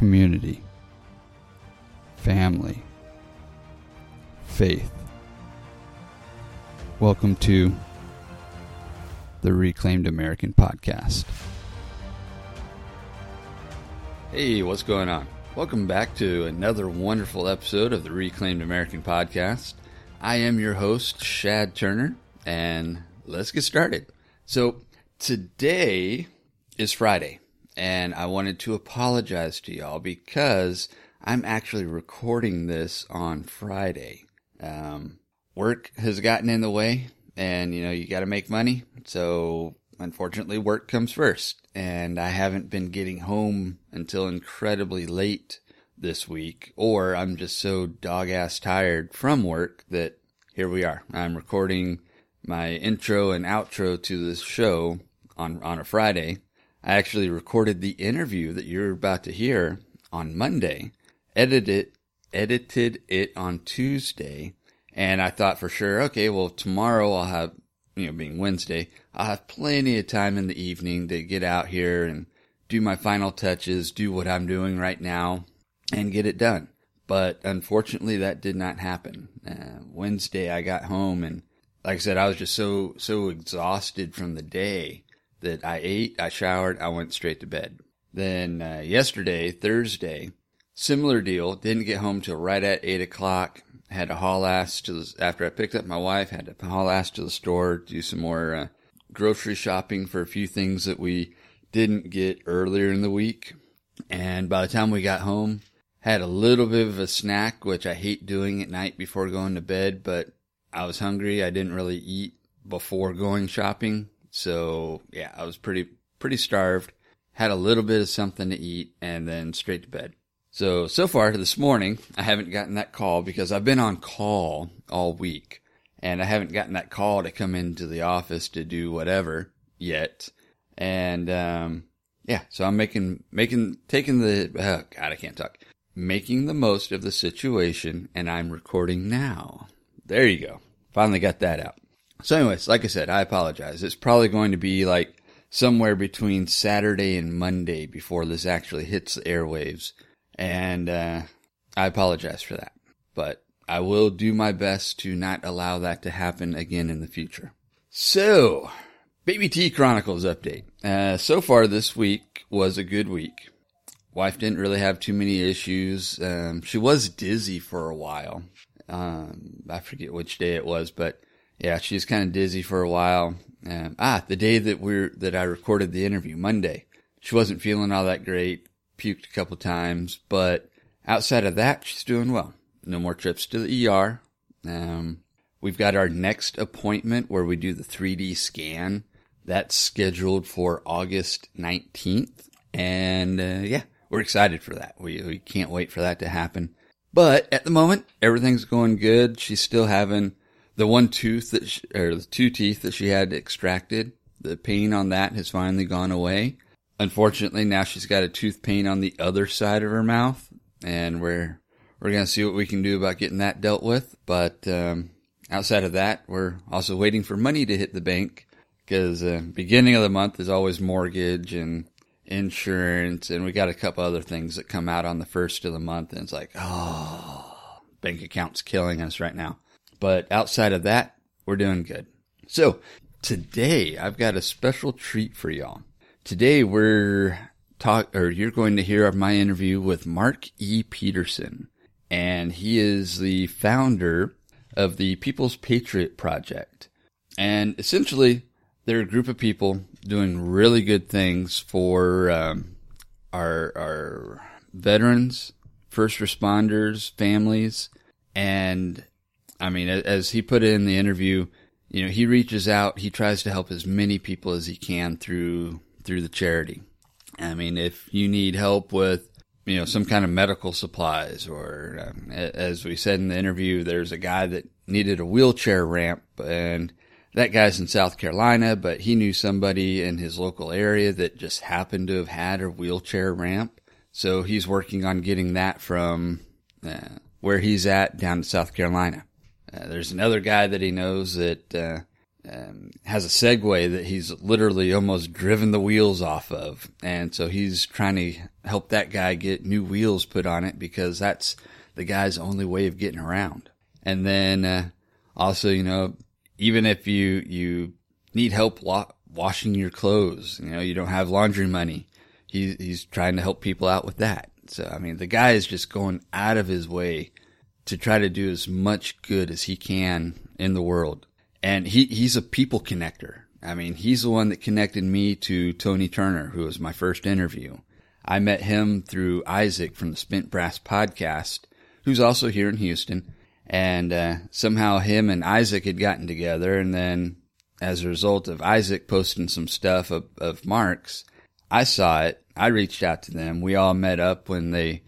community, family, faith. Welcome to the Reclaimed American Podcast. Hey, what's going on? Welcome back to another wonderful episode of the Reclaimed American Podcast. I am your host, Shad Turner, and let's get started. So, today is Friday, and I wanted to apologize to y'all because I'm actually recording this on Friday. Um, work has gotten in the way, and you know, you got to make money, so unfortunately, work comes first. And I haven't been getting home until incredibly late this week, or I'm just so dog ass tired from work that here we are. I'm recording my intro and outro to this show on, on a Friday. I actually recorded the interview that you're about to hear on Monday, edited it, edited it on Tuesday, and I thought for sure, okay, well, tomorrow I'll have you know, being Wednesday, I'll have plenty of time in the evening to get out here and do my final touches, do what I'm doing right now, and get it done. But unfortunately, that did not happen. Uh, Wednesday, I got home and, like I said, I was just so so exhausted from the day that I ate, I showered, I went straight to bed. Then uh, yesterday, Thursday, similar deal. Didn't get home till right at eight o'clock had to haul ass to the, after I picked up my wife, had to haul ass to the store, do some more uh, grocery shopping for a few things that we didn't get earlier in the week. And by the time we got home, had a little bit of a snack, which I hate doing at night before going to bed, but I was hungry. I didn't really eat before going shopping. So yeah, I was pretty, pretty starved. Had a little bit of something to eat and then straight to bed. So, so far this morning, I haven't gotten that call because I've been on call all week and I haven't gotten that call to come into the office to do whatever yet. And, um, yeah, so I'm making, making, taking the, oh God, I can't talk, making the most of the situation and I'm recording now. There you go. Finally got that out. So anyways, like I said, I apologize. It's probably going to be like somewhere between Saturday and Monday before this actually hits the airwaves and uh, I apologize for that. But I will do my best to not allow that to happen again in the future. So, Baby T Chronicles update. Uh, so far this week was a good week. Wife didn't really have too many issues. Um, she was dizzy for a while. Um, I forget which day it was, but yeah, she was kind of dizzy for a while. Ah, the day that we're that I recorded the interview, Monday, she wasn't feeling all that great puked a couple times, but outside of that, she's doing well. No more trips to the ER. Um, we've got our next appointment where we do the 3D scan. That's scheduled for August 19th. And, uh, yeah, we're excited for that. We, we can't wait for that to happen. But at the moment, everything's going good. She's still having the one tooth that, she, or the two teeth that she had extracted. The pain on that has finally gone away. Unfortunately, now she's got a tooth pain on the other side of her mouth, and we're we're gonna see what we can do about getting that dealt with. But um, outside of that, we're also waiting for money to hit the bank because uh, beginning of the month is always mortgage and insurance, and we got a couple other things that come out on the first of the month, and it's like, oh, bank account's killing us right now. But outside of that, we're doing good. So today, I've got a special treat for y'all. Today we're talk or you're going to hear of my interview with Mark E. Peterson, and he is the founder of the People's Patriot Project. And essentially, they're a group of people doing really good things for um, our our veterans, first responders, families, and I mean, as he put it in the interview, you know, he reaches out, he tries to help as many people as he can through through the charity. I mean, if you need help with, you know, some kind of medical supplies, or um, as we said in the interview, there's a guy that needed a wheelchair ramp, and that guy's in South Carolina, but he knew somebody in his local area that just happened to have had a wheelchair ramp. So he's working on getting that from uh, where he's at down to South Carolina. Uh, there's another guy that he knows that uh, um, has a Segway that he's literally almost driven the wheels off of. And so he's trying to help that guy get new wheels put on it because that's the guy's only way of getting around. And then, uh, also, you know, even if you, you need help wa- washing your clothes, you know, you don't have laundry money, he, he's trying to help people out with that. So, I mean, the guy is just going out of his way to try to do as much good as he can in the world and he, he's a people connector. I mean, he's the one that connected me to Tony Turner, who was my first interview. I met him through Isaac from the Spent Brass podcast, who's also here in Houston. And uh, somehow him and Isaac had gotten together. And then as a result of Isaac posting some stuff of, of Mark's, I saw it. I reached out to them. We all met up when they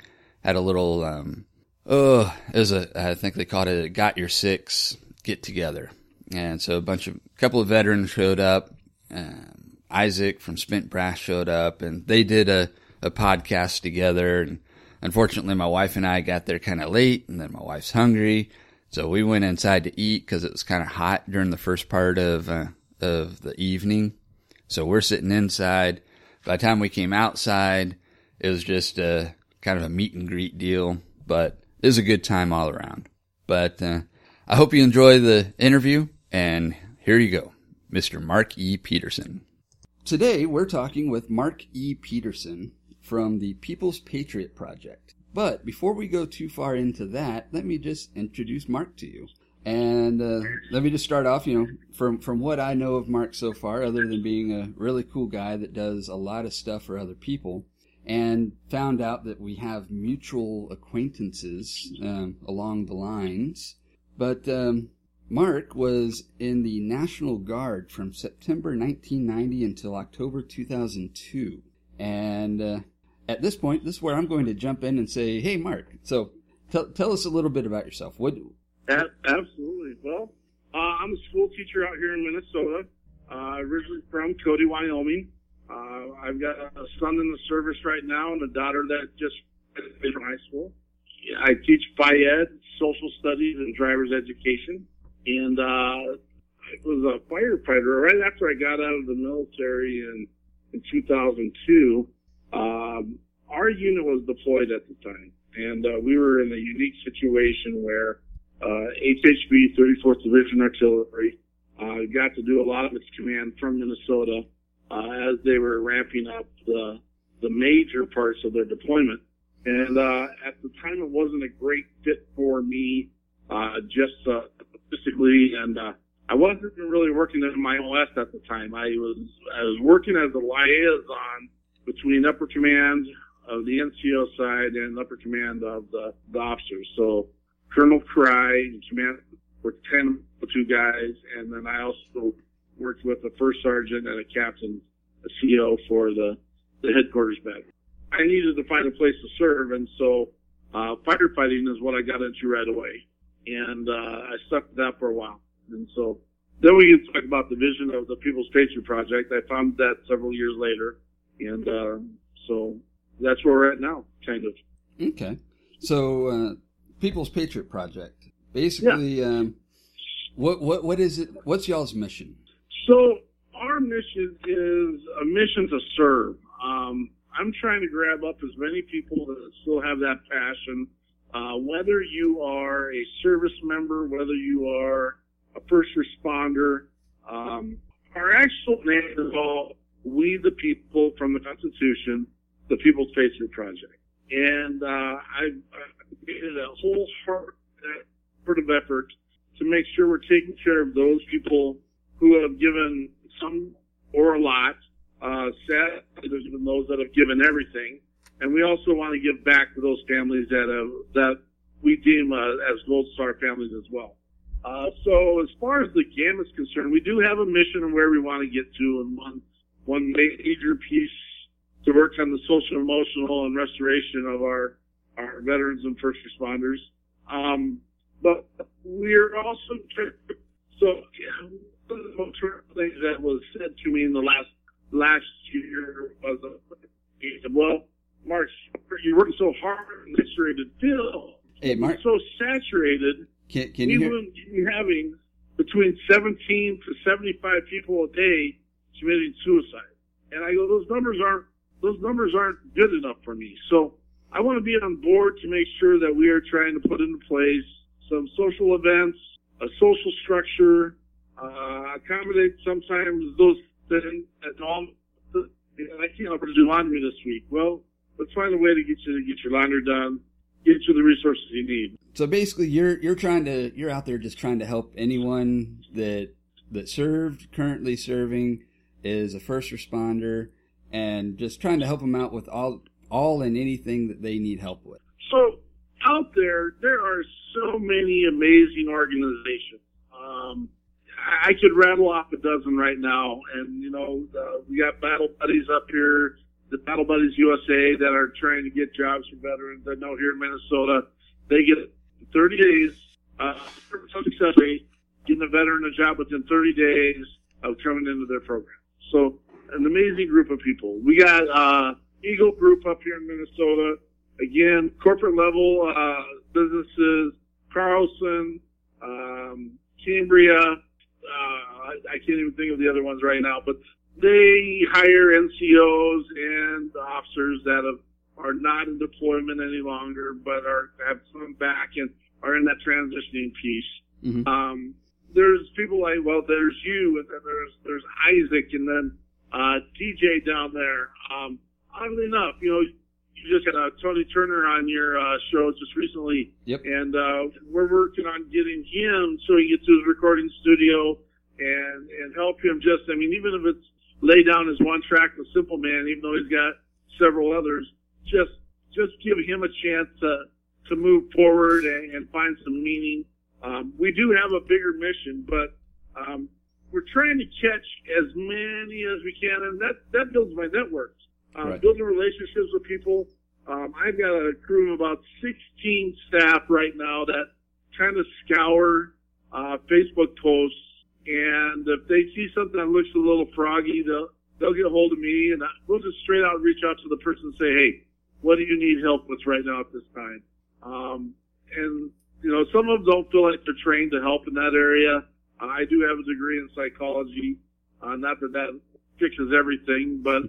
had a little, um, oh, it was a, I think they called it a Got Your Six get together and so a bunch of, a couple of veterans showed up. Um, Isaac from Spent Brass showed up and they did a, a podcast together. And unfortunately, my wife and I got there kind of late and then my wife's hungry. So we went inside to eat because it was kind of hot during the first part of, uh, of the evening. So we're sitting inside. By the time we came outside, it was just a kind of a meet and greet deal, but was a good time all around. But, uh, I hope you enjoy the interview. And here you go, Mr. Mark E. Peterson. Today we're talking with Mark E. Peterson from the People's Patriot Project. But before we go too far into that, let me just introduce Mark to you. And uh, let me just start off, you know, from from what I know of Mark so far, other than being a really cool guy that does a lot of stuff for other people, and found out that we have mutual acquaintances um, along the lines. But um, Mark was in the National Guard from September 1990 until October 2002. And uh, at this point, this is where I'm going to jump in and say, hey, Mark, so tell, tell us a little bit about yourself. What? Absolutely. Well, uh, I'm a school teacher out here in Minnesota, uh, originally from Cody, Wyoming. Uh, I've got a son in the service right now and a daughter that just graduated from high school. I teach Phy-Ed, social studies, and driver's education and uh, I was a firefighter right after I got out of the military in in 2002. Um, our unit was deployed at the time, and uh, we were in a unique situation where uh, HHB 34th Division Artillery uh, got to do a lot of its command from Minnesota as they were ramping up the the major parts of their deployment. And uh, at the time, it wasn't a great fit for me, uh, just uh, statistically, and uh, I wasn't really working in my OS at the time. I was I was working as a liaison between upper command of the NCO side and upper command of the, the officers. So Colonel Cry and command were ten two guys, and then I also worked with a first sergeant and a captain, a CO for the the headquarters bed. I needed to find a place to serve, and so uh, firefighting is what I got into right away and uh, I stuck with that for a while. And so then we can talk about the vision of the People's Patriot Project. I found that several years later, and uh, so that's where we're at now, kind of. Okay, so uh, People's Patriot Project, basically, yeah. um, what what what is it? What's y'all's mission? So our mission is a mission to serve. Um, I'm trying to grab up as many people that still have that passion uh, whether you are a service member, whether you are a first responder, um, our actual name is all We the People from the Constitution, the People's Patriot Project. And uh, I've, I've a whole heart of effort to make sure we're taking care of those people who have given some or a lot. Uh, sadly, there's been those that have given everything and we also want to give back to those families that have, that we deem uh, as Gold Star families as well. Uh, so as far as the game is concerned, we do have a mission and where we want to get to, and one one major piece to work on the social, emotional, and restoration of our our veterans and first responders. Um, but we're also so one of the most things that was said to me in the last last year was, uh, well, Mark, you're working so hard in saturated field. Hey, Mark. So saturated. Can, can you hear? having between 17 to 75 people a day committing suicide. And I go, those numbers aren't, those numbers aren't good enough for me. So I want to be on board to make sure that we are trying to put into place some social events, a social structure, uh, accommodate sometimes those things at home. I can't afford to do laundry this week. Well, let's find a way to get you to get your laundry done, get you the resources you need. So basically, you're you're trying to you're out there just trying to help anyone that that served, currently serving, is a first responder, and just trying to help them out with all all and anything that they need help with. So out there, there are so many amazing organizations. Um, I could rattle off a dozen right now, and you know, uh, we got Battle Buddies up here, the Battle Buddies USA that are trying to get jobs for veterans. I know here in Minnesota, they get 30 days, uh, success rate, getting a veteran a job within 30 days of coming into their program. So, an amazing group of people. We got uh, Eagle Group up here in Minnesota. Again, corporate level uh, businesses, Carlson, um, Cambria. I, I can't even think of the other ones right now, but they hire NCOs and officers that have, are not in deployment any longer, but are have come back and are in that transitioning piece. Mm-hmm. Um, there's people like, well, there's you, and then there's there's Isaac, and then uh, DJ down there. Um, oddly enough, you know, you just had uh, Tony Turner on your uh, show just recently, yep. and uh, we're working on getting him so he gets to his recording studio and and help him. Just, I mean, even if it's lay down his one track, The Simple Man, even though he's got several others, just just give him a chance to to move forward and, and find some meaning. Um, we do have a bigger mission, but um, we're trying to catch as many as we can, and that that builds my networks. Uh, right. Building relationships with people. Um, I've got a crew of about 16 staff right now that kind of scour uh, Facebook posts, and if they see something that looks a little froggy, they'll they'll get a hold of me, and we'll just straight out reach out to the person and say, "Hey, what do you need help with right now at this time?" Um, and you know, some of them don't feel like they're trained to help in that area. I do have a degree in psychology. Uh, not that that fixes everything, but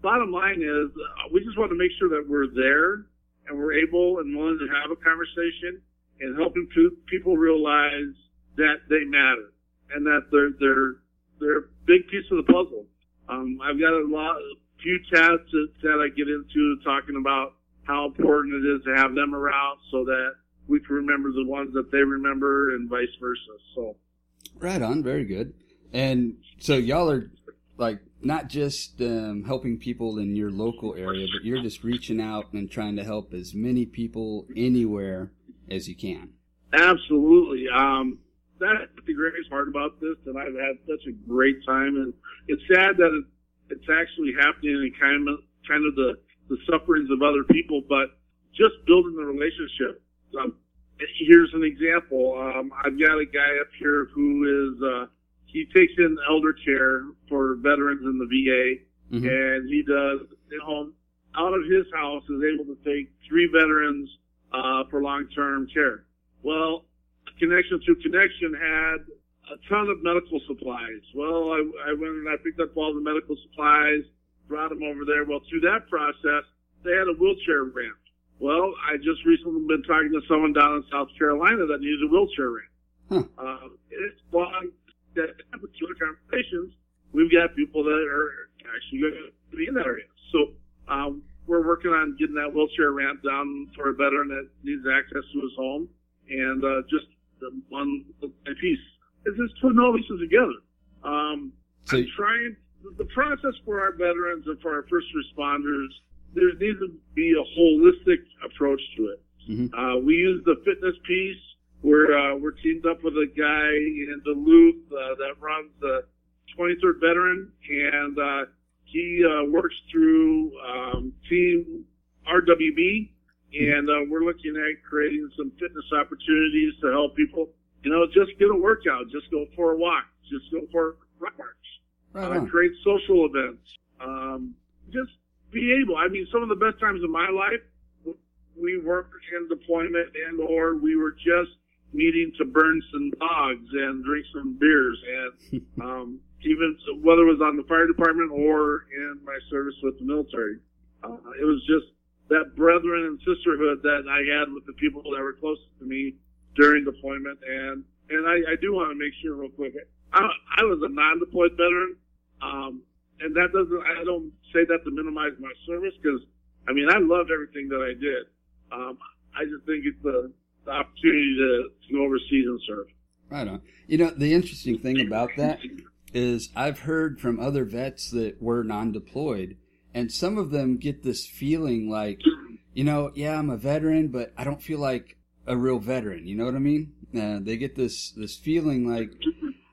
bottom line is uh, we just want to make sure that we're there and we're able and willing to have a conversation and helping people realize that they matter and that they're they're they're a big piece of the puzzle. Um, I've got a lot, a few chats that, that I get into talking about how important it is to have them around so that we can remember the ones that they remember and vice versa. So, right on, very good. And so y'all are like not just um, helping people in your local area, but you're just reaching out and trying to help as many people anywhere as you can. Absolutely. Um, that's the greatest part about this, and I've had such a great time. And it's sad that it, it's actually happening in kind of kind of the the sufferings of other people, but just building the relationship. Um, here's an example. Um, I've got a guy up here who is uh, he takes in elder care for veterans in the VA, mm-hmm. and he does at home out of his house is able to take three veterans uh, for long-term care. Well, Connection Through Connection had a ton of medical supplies. Well, I, I went and I picked up all the medical supplies, brought them over there. Well, through that process, they had a wheelchair ramp. Well, I just recently been talking to someone down in South Carolina that needs a wheelchair ramp. Huh. Uh, it's long that particular conversations, we've got people that are actually going to be in that area. So um, we're working on getting that wheelchair ramp down for a veteran that needs access to his home, and uh, just one piece. It's just putting all pieces together. Um, so, I'm trying the process for our veterans and for our first responders. There needs to be a holistic approach to it. Mm-hmm. Uh, we use the fitness piece we're uh, we're teamed up with a guy in Duluth uh, that runs the 23rd Veteran, and uh, he uh, works through um, Team RWB, and uh, we're looking at creating some fitness opportunities to help people. You know, just get a workout, just go for a walk, just go for rock march, right uh, create social events, um, just be able. I mean, some of the best times of my life, we weren't in deployment and or we were just meeting to burn some dogs and drink some beers, and um, even whether it was on the fire department or in my service with the military, uh, it was just that brethren and sisterhood that I had with the people that were closest to me during deployment. And and I, I do want to make sure real quick, I, I was a non-deployed veteran, um, and that doesn't I don't say that to minimize my service because I mean I loved everything that I did. Um, I just think it's the, the opportunity to, to go overseas and serve. Right on. You know the interesting thing about that is I've heard from other vets that were non-deployed and some of them get this feeling like, you know, yeah, I'm a veteran, but I don't feel like a real veteran. You know what I mean? Uh, they get this this feeling like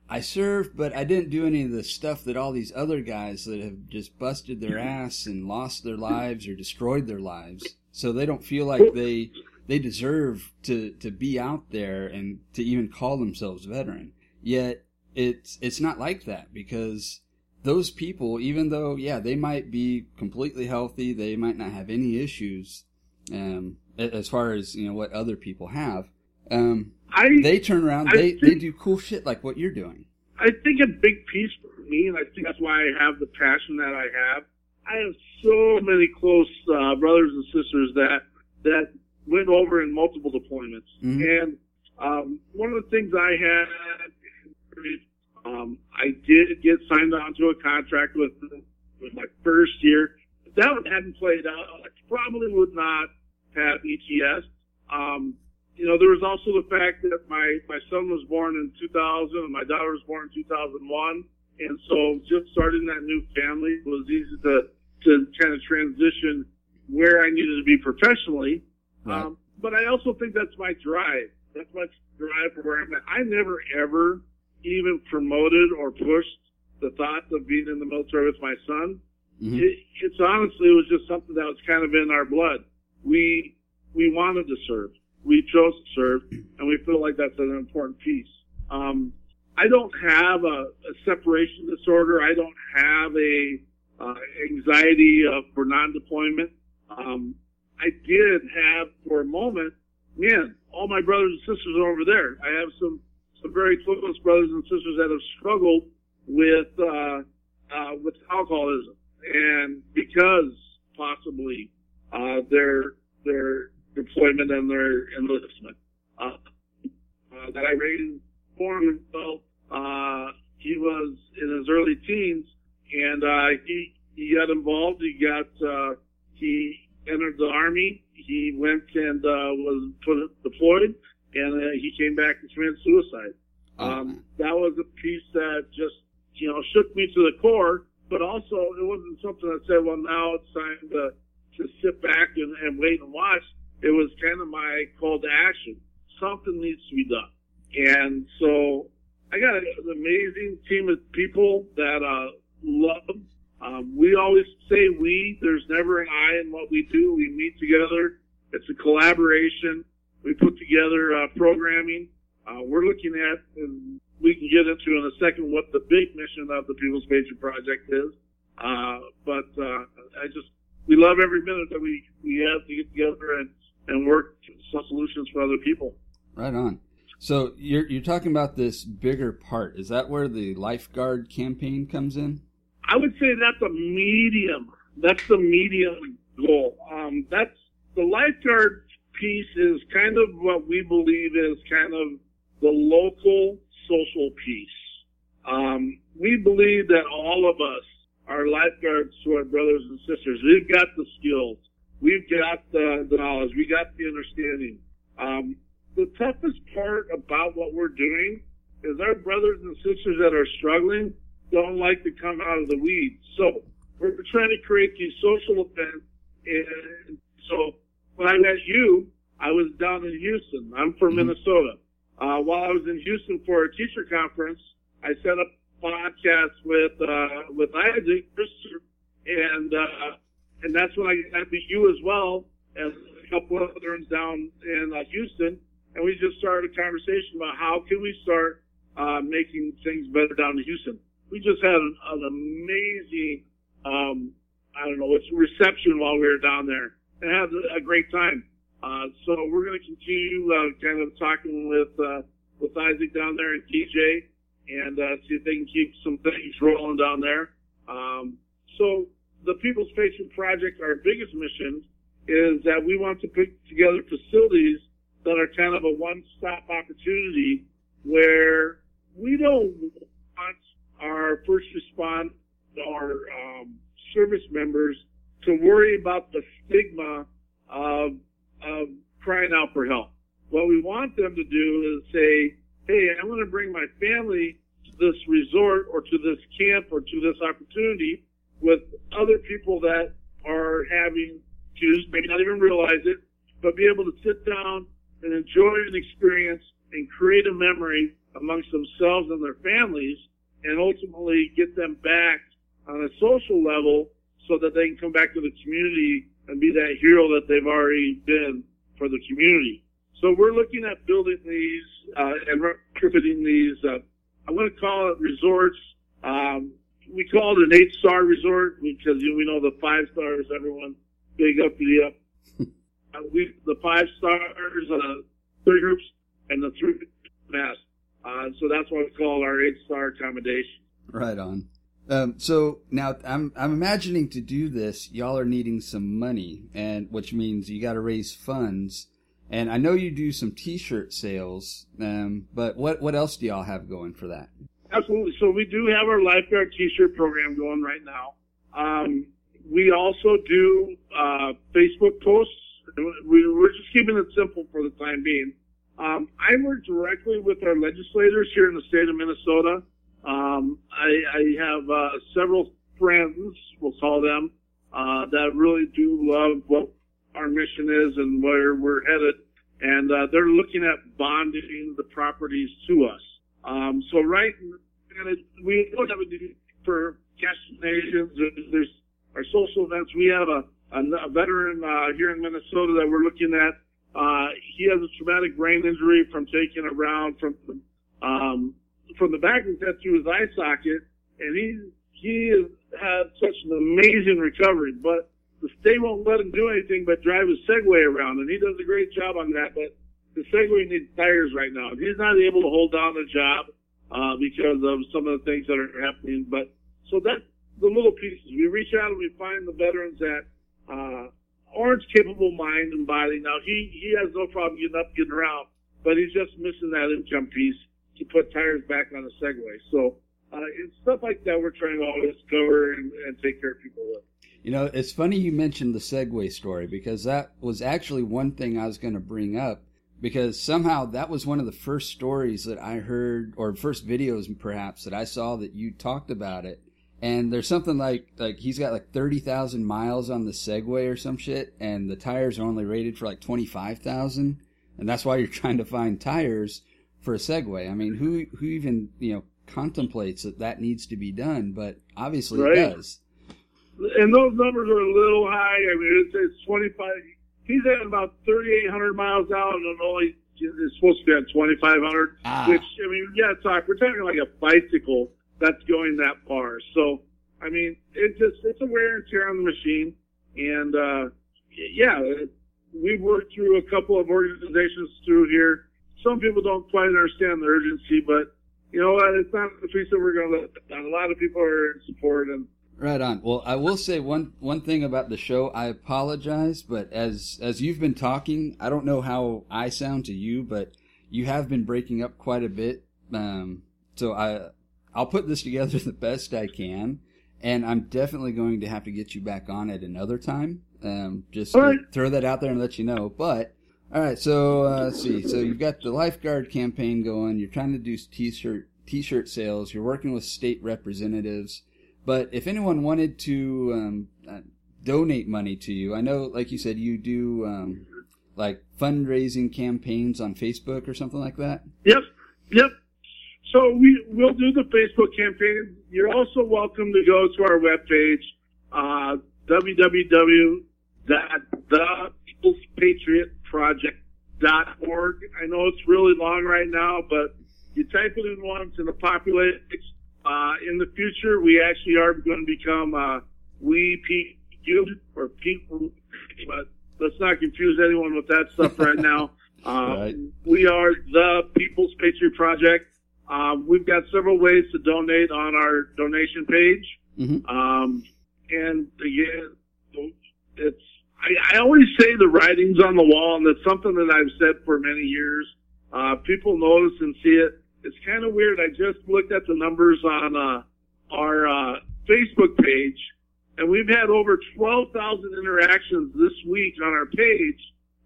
I served, but I didn't do any of the stuff that all these other guys that have just busted their ass and lost their lives or destroyed their lives. So they don't feel like they they deserve to to be out there and to even call themselves veteran. Yet it's it's not like that because those people, even though, yeah, they might be completely healthy, they might not have any issues, um, as far as, you know, what other people have, um, I, they turn around, they, think, they do cool shit like what you're doing. I think a big piece for me, and I think that's why I have the passion that I have, I have so many close, uh, brothers and sisters that, that went over in multiple deployments. Mm-hmm. And, um, one of the things I had um, I did get signed onto a contract with with my first year. If that one hadn't played out, I probably would not have ETS. Um, you know, there was also the fact that my my son was born in 2000 and my daughter was born in 2001, and so just starting that new family was easy to to kind of transition where I needed to be professionally. Right. Um, but I also think that's my drive. That's my drive for where I'm at. I never ever even promoted or pushed the thought of being in the military with my son. Mm-hmm. It, it's honestly, it was just something that was kind of in our blood. We, we wanted to serve. We chose to serve and we feel like that's an important piece. Um, I don't have a, a, separation disorder. I don't have a uh, anxiety uh, for non-deployment. Um, I did have for a moment, man, all my brothers and sisters are over there. I have some some very close brothers and sisters that have struggled with uh, uh, with alcoholism, and because possibly uh, their their deployment and their enlistment. Uh, uh, that I raised for himself. Uh, he was in his early teens, and uh, he he got involved. He got uh, he entered the army. He went and uh, was put deployed and uh, he came back and committed suicide. Oh, um, that was a piece that just, you know, shook me to the core, but also it wasn't something that said, well, now it's time to, to sit back and, and wait and watch. It was kind of my call to action. Something needs to be done. And so I got an amazing team of people that, uh, love, um, we always say we, there's never an I in what we do. We meet together. It's a collaboration. We put together uh, programming. Uh, we're looking at, and we can get into in a second what the big mission of the People's Patriot Project is. Uh, but uh, I just we love every minute that we we have to get together and and work some solutions for other people. Right on. So you're you're talking about this bigger part. Is that where the lifeguard campaign comes in? I would say that's a medium. That's the medium goal. Um, that's the lifeguard piece is kind of what we believe is kind of the local social piece. Um, we believe that all of us are lifeguards to our brothers and sisters. We've got the skills. We've got the, knowledge. We got the understanding. Um, the toughest part about what we're doing is our brothers and sisters that are struggling don't like to come out of the weeds. So we're trying to create these social events. And so when I met you, I was down in Houston. I'm from mm-hmm. Minnesota. Uh, while I was in Houston for a teacher conference, I set up a podcast with, uh, with Isaac and, uh, and that's when I, I met you as well as a couple of others down in uh, Houston. And we just started a conversation about how can we start, uh, making things better down in Houston. We just had an, an amazing, um, I don't know, it's reception while we were down there and have a great time. Uh, so we're going to continue uh, kind of talking with uh, with Isaac down there and TJ and uh, see if they can keep some things rolling down there. Um, so the People's Patriot Project, our biggest mission is that we want to put together facilities that are kind of a one-stop opportunity where we don't want our first respond or um, service members to worry about the stigma of, of crying out for help. What we want them to do is say, hey, I'm going to bring my family to this resort or to this camp or to this opportunity with other people that are having issues, maybe not even realize it, but be able to sit down and enjoy an experience and create a memory amongst themselves and their families and ultimately get them back on a social level so that they can come back to the community and be that hero that they've already been for the community. So we're looking at building these uh, and retrofitting these. Uh, I'm going to call it resorts. Um, we call it an eight-star resort because you know, we know the five stars. Everyone big up the up. uh, we the five stars, uh, three groups, and the three mass. Uh, so that's what we call our eight-star accommodation. Right on. Um, so now I'm I'm imagining to do this, y'all are needing some money, and which means you got to raise funds. And I know you do some T-shirt sales, um, but what what else do y'all have going for that? Absolutely. So we do have our lifeguard T-shirt program going right now. Um, we also do uh, Facebook posts. We, are just keeping it simple for the time being. Um, I work directly with our legislators here in the state of Minnesota. Um, I, I, have uh, several friends, we'll call them, uh, that really do love what our mission is and where we're headed. And uh, they're looking at bonding the properties to us. Um, so right, we don't have a for cash donations. There's our social events. We have a, a, a veteran uh, here in Minnesota that we're looking at. Uh, he has a traumatic brain injury from taking a round from um, from the back his head through his eye socket, and he he has had such an amazing recovery. But the state won't let him do anything but drive his Segway around, and he does a great job on that. But the Segway needs tires right now. He's not able to hold down the job uh, because of some of the things that are happening. But so that's the little pieces. We reach out and we find the veterans that uh, aren't capable mind and body. Now he he has no problem getting up, getting around, but he's just missing that income piece to put tires back on a Segway. So uh, it's stuff like that we're trying to always cover and, and take care of people with. You know, it's funny you mentioned the Segway story because that was actually one thing I was going to bring up because somehow that was one of the first stories that I heard or first videos perhaps that I saw that you talked about it. And there's something like like he's got like thirty thousand miles on the Segway or some shit, and the tires are only rated for like twenty five thousand, and that's why you're trying to find tires for a Segway. I mean, who who even you know contemplates that that needs to be done? But obviously right. it does. And those numbers are a little high. I mean, it's, it's 25. He's at about 3,800 miles out, and only it's supposed to be at 2,500. Ah. Which I mean, yeah, talk. We're talking like a bicycle that's going that far. So I mean, it just it's a wear and tear on the machine, and uh, yeah, we've worked through a couple of organizations through here some people don't quite understand the urgency, but you know what? It's not the piece that we're going to let down. A lot of people are in support and. Right on. Well, I will say one one thing about the show. I apologize, but as as you've been talking, I don't know how I sound to you, but you have been breaking up quite a bit. Um, so I I'll put this together the best I can, and I'm definitely going to have to get you back on at another time. Um, just right. throw that out there and let you know. But all right, so uh, let's see. So you've got the lifeguard campaign going. You're trying to do t-shirt t-shirt sales. You're working with state representatives. But if anyone wanted to um, uh, donate money to you, I know, like you said, you do um, like fundraising campaigns on Facebook or something like that. Yep, yep. So we will do the Facebook campaign. You're also welcome to go to our webpage, uh, www.thepeoplespatriot project.org. I know it's really long right now, but you type it in once and it populates. Uh, in the future, we actually are going to become uh, We People or People, but let's not confuse anyone with that stuff right now. Uh, Right. We are the People's Patriot Project. Um, we've got several ways to donate on our donation page. Mhm. Um, and again, it's, I, I always say the writing's on the wall, and it's something that I've said for many years. Uh, people notice and see it. It's kind of weird. I just looked at the numbers on, uh, our, uh, Facebook page, and we've had over 12,000 interactions this week on our page,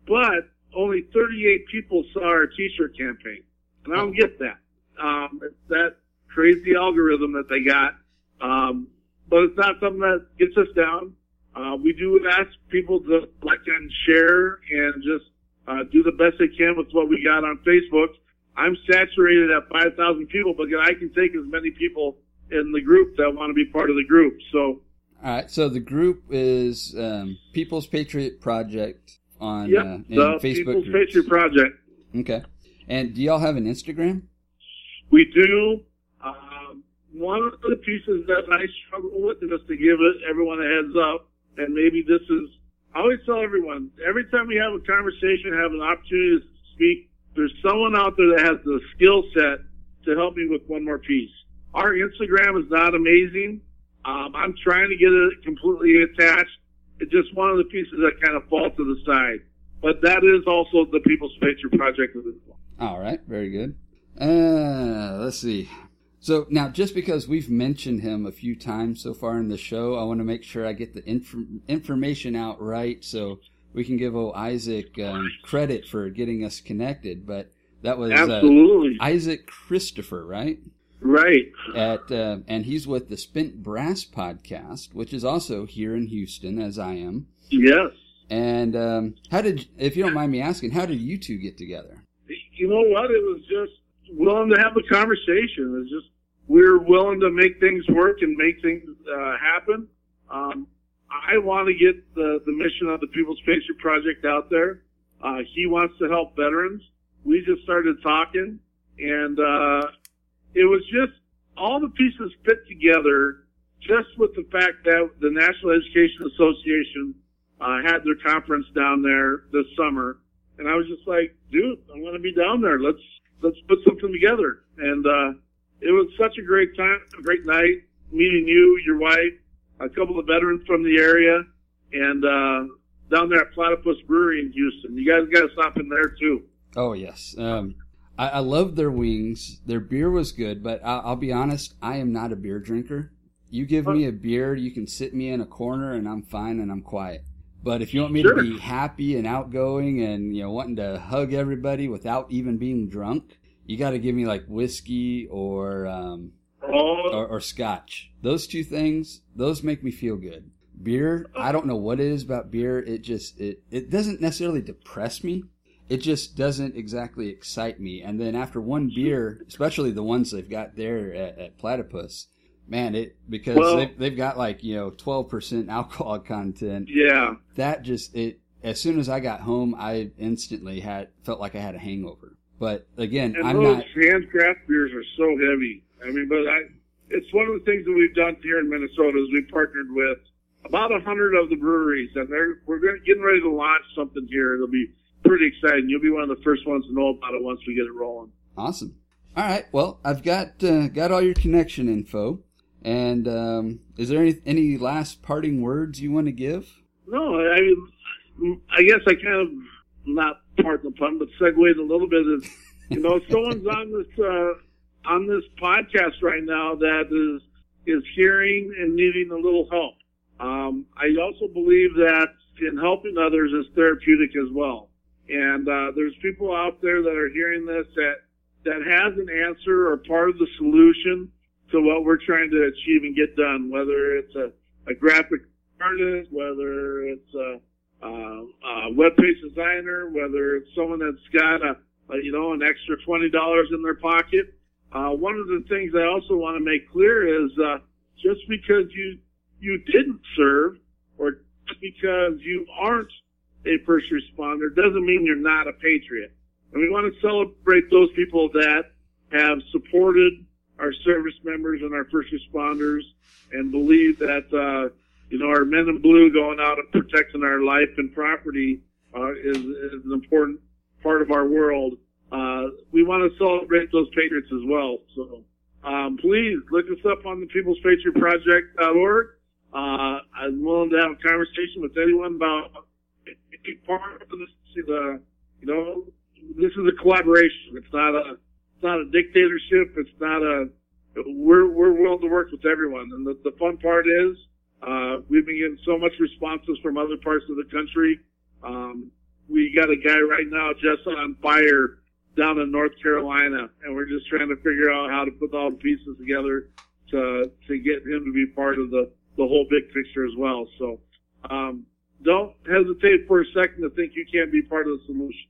but only 38 people saw our t-shirt campaign. And I don't get that. Um, it's that crazy algorithm that they got. Um, but it's not something that gets us down. Uh, we do ask people to like and share and just uh, do the best they can with what we got on Facebook. I'm saturated at 5,000 people, but I can take as many people in the group that want to be part of the group. So, All right. So the group is um, People's Patriot Project on yep, uh, the Facebook People's groups. Patriot Project. Okay. And do y'all have an Instagram? We do. Um, one of the pieces that I struggle with is just to give everyone a heads up, and maybe this is. I always tell everyone every time we have a conversation, have an opportunity to speak. There's someone out there that has the skill set to help me with one more piece. Our Instagram is not amazing. Um, I'm trying to get it completely attached. It's just one of the pieces that kind of fall to the side. But that is also the People's Patriot Project. All right. Very good. Uh, let's see. So now, just because we've mentioned him a few times so far in the show, I want to make sure I get the inf- information out right so we can give old Isaac um, credit for getting us connected. But that was uh, Absolutely. Isaac Christopher, right? right. At uh, and he's with the Spent Brass podcast, which is also here in Houston, as I am. Yes. And um, how did, if you don't mind me asking, how did you two get together? You know what? It was just willing to have a conversation. It's just we're willing to make things work and make things uh, happen. Um, I want to get the the mission of the People's Patriot Project out there. Uh, he wants to help veterans. We just started talking, and uh, it was just all the pieces fit together. Just with the fact that the National Education Association uh, had their conference down there this summer, and I was just like, dude, I'm going to be down there. Let's let's put something together. And uh, it was such a great time, a great night meeting you, your wife, a couple of veterans from the area, and uh, down there at Platypus Brewery in Houston. You guys got to stop in there too. Oh yes, um, I, I love their wings. Their beer was good, but I, I'll be honest, I am not a beer drinker. You give me a beer, you can sit me in a corner, and I'm fine and I'm quiet. But if you want me Sure. to be happy and outgoing and you know wanting to hug everybody without even being drunk, you got to give me like whiskey or um, Oh, or, or scotch. Those two things, those make me feel good. Beer, I don't know what it is about beer. It just it it doesn't necessarily depress me. It just doesn't exactly excite me. And then after one beer, especially the ones they've got there at, at Platypus, man, it because Well- they've, they've got like you know twelve percent alcohol content. yeah. That just it. As soon as I got home, I instantly had felt like I had a hangover. But again, And I'm those not. handcraft beers are so heavy. I mean, but I, it's one of the things that we've done here in Minnesota is we partnered with about a hundred of the breweries, and they're we're getting ready to launch something here. It'll be pretty exciting. You'll be one of the first ones to know about it once we get it rolling. Awesome. All right. Well, I've got uh, got all your connection info. And um, is there any any last parting words you want to give? No, I I guess I kind of not pardon the pun, but segued a little bit. Is you know, someone's on this uh, on this podcast right now that is is hearing and needing a little help. Um, I also believe that in helping others is therapeutic as well. And uh, there's people out there that are hearing this that that has an answer or part of the solution to what we're trying to achieve and get done, whether it's a, a graphic artist, whether it's a, uh, a web page designer, whether it's someone that's got a, a you know an extra twenty dollars in their pocket. Uh, one of the things I also want to make clear is uh, just because you you didn't serve or because you aren't a first responder doesn't mean you're not a patriot. And we want to celebrate those people that have supported our service members and our first responders and believe that uh, you know, our men in blue going out and protecting our life and property uh, is, is an important part of our world. Uh, we want to celebrate those patriots as well. So um, please look us up on the People's Patriot Project.org. Uh, I'm willing to have a conversation with anyone about any part of this. You know, this is a collaboration. It's not a, it's not a dictatorship. It's not a, we're, we're willing to work with everyone. And the, the fun part is, uh, we've been getting so much responses from other parts of the country. Um, we got a guy right now just on fire down in North Carolina, and we're just trying to figure out how to put all the pieces together to to get him to be part of the the whole big picture as well. So um, don't hesitate for a second to think you can't be part of the solution.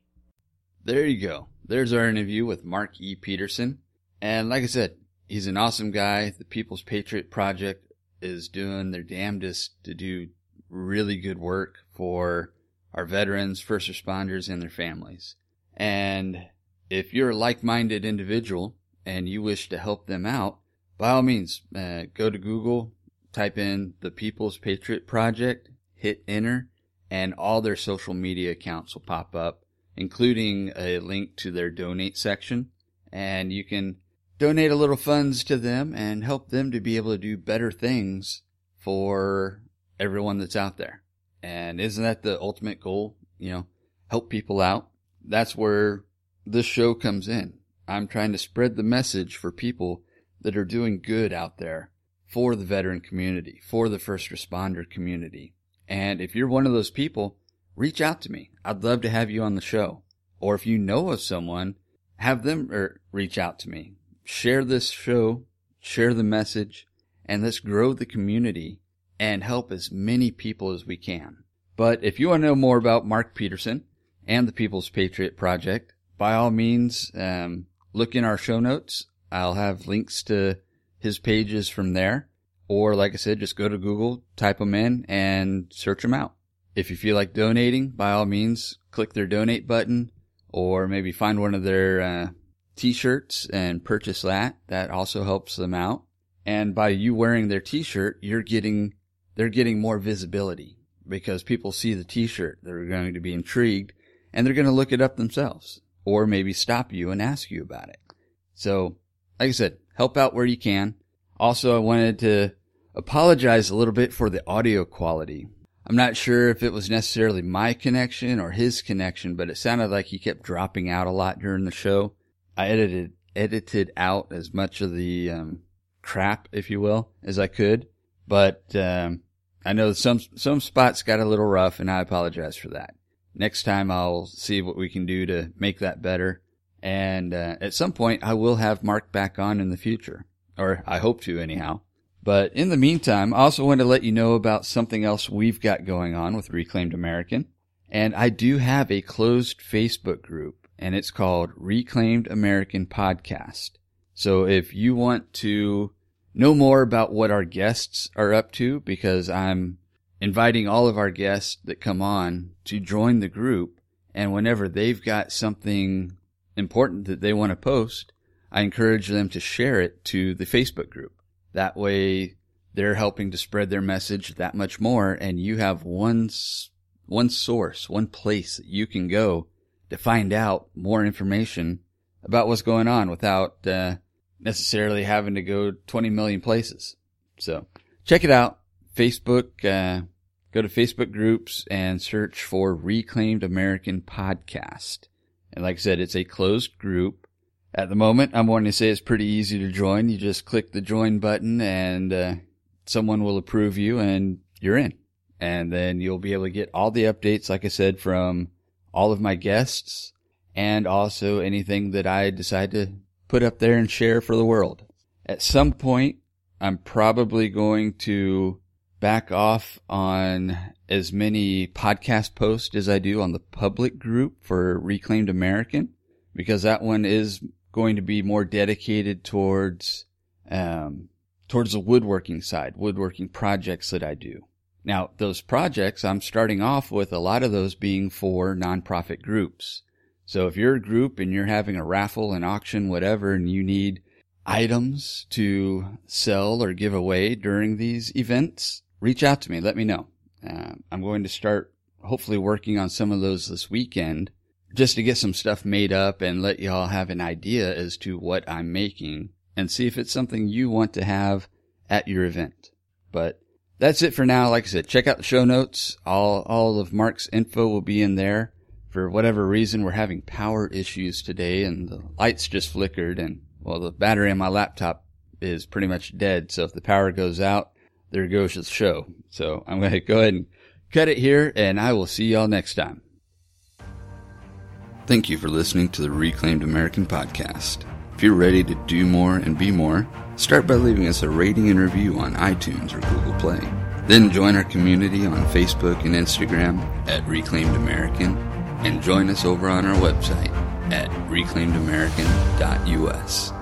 There you go. There's our interview with Mark E. Peterson. And like I said, he's an awesome guy. The People's Patriot Project is doing their damnedest to do really good work for our veterans, first responders, and their families. And if you're a like-minded individual and you wish to help them out, by all means, uh, go to Google, type in the People's Patriot Project, hit enter, and all their social media accounts will pop up, including a link to their donate section. And you can donate a little funds to them and help them to be able to do better things for everyone that's out there. And isn't that the ultimate goal? You know, help people out. That's where this show comes in. I'm trying to spread the message for people that are doing good out there for the veteran community, for the first responder community. And if you're one of those people, reach out to me. I'd love to have you on the show. Or if you know of someone, have them er, reach out to me. Share this show, share the message, and let's grow the community and help as many people as we can. But if you want to know more about Mark Peterson and the People's Patriot Project, by all means, um, look in our show notes. I'll have links to his pages from there. Or, like I said, just go to Google, type them in, and search them out. If you feel like donating, by all means, click their donate button, or maybe find one of their uh, t-shirts and purchase that. That also helps them out. And by you wearing their t-shirt, you're getting, they're getting more visibility because people see the t-shirt. They're going to be intrigued and they're going to look it up themselves or maybe stop you and ask you about it. So, like I said, help out where you can. Also, I wanted to apologize a little bit for the audio quality. I'm not sure if it was necessarily my connection or his connection, but it sounded like he kept dropping out a lot during the show. I edited edited out as much of the um, crap, if you will, as I could, but um, I know some some spots got a little rough, and I apologize for that next time I'll see what we can do to make that better. And uh, at some point, I will have Mark back on in the future, or I hope to, anyhow. But in the meantime, I also want to let you know about something else we've got going on with Reclaimed American. And I do have a closed Facebook group, and it's called Reclaimed American Podcast. So if you want to know more about what our guests are up to, because I'm inviting all of our guests that come on to join the group. And whenever they've got something important that they want to post, I encourage them to share it to the Facebook group. That way they're helping to spread their message that much more. And you have one, one source, one place that you can go to find out more information about what's going on without uh, necessarily having to go 20 million places. So check it out. Facebook, uh, go to Facebook groups and search for Reclaimed American Podcast. And like I said, it's a closed group. At the moment, I'm wanting to say it's pretty easy to join. You just click the join button and uh, someone will approve you and you're in. And then you'll be able to get all the updates, like I said, from all of my guests and also anything that I decide to put up there and share for the world. At some point, I'm probably going to back off on as many podcast posts as I do on the public group for Reclaimed American because that one is going to be more dedicated towards um, towards the woodworking side, woodworking projects that I do. Now, those projects, I'm starting off with a lot of those being for nonprofit groups. So if you're a group and you're having a raffle, an auction, whatever, and you need items to sell or give away during these events, reach out to me. Let me know. Uh, I'm going to start hopefully working on some of those this weekend just to get some stuff made up and let y'all have an idea as to what I'm making and see if it's something you want to have at your event. But that's it for now. Like I said, check out the show notes. All, all of Mark's info will be in there. For whatever reason, we're having power issues today and the lights just flickered and well, the battery on my laptop is pretty much dead. So if the power goes out, there goes the show. So I'm going to go ahead and cut it here and I will see y'all next time. Thank you for listening to the Reclaimed American podcast. If you're ready to do more and be more, start by leaving us a rating and review on iTunes or Google Play. Then join our community on Facebook and Instagram at Reclaimed American and join us over on our website at reclaimedamerican.us.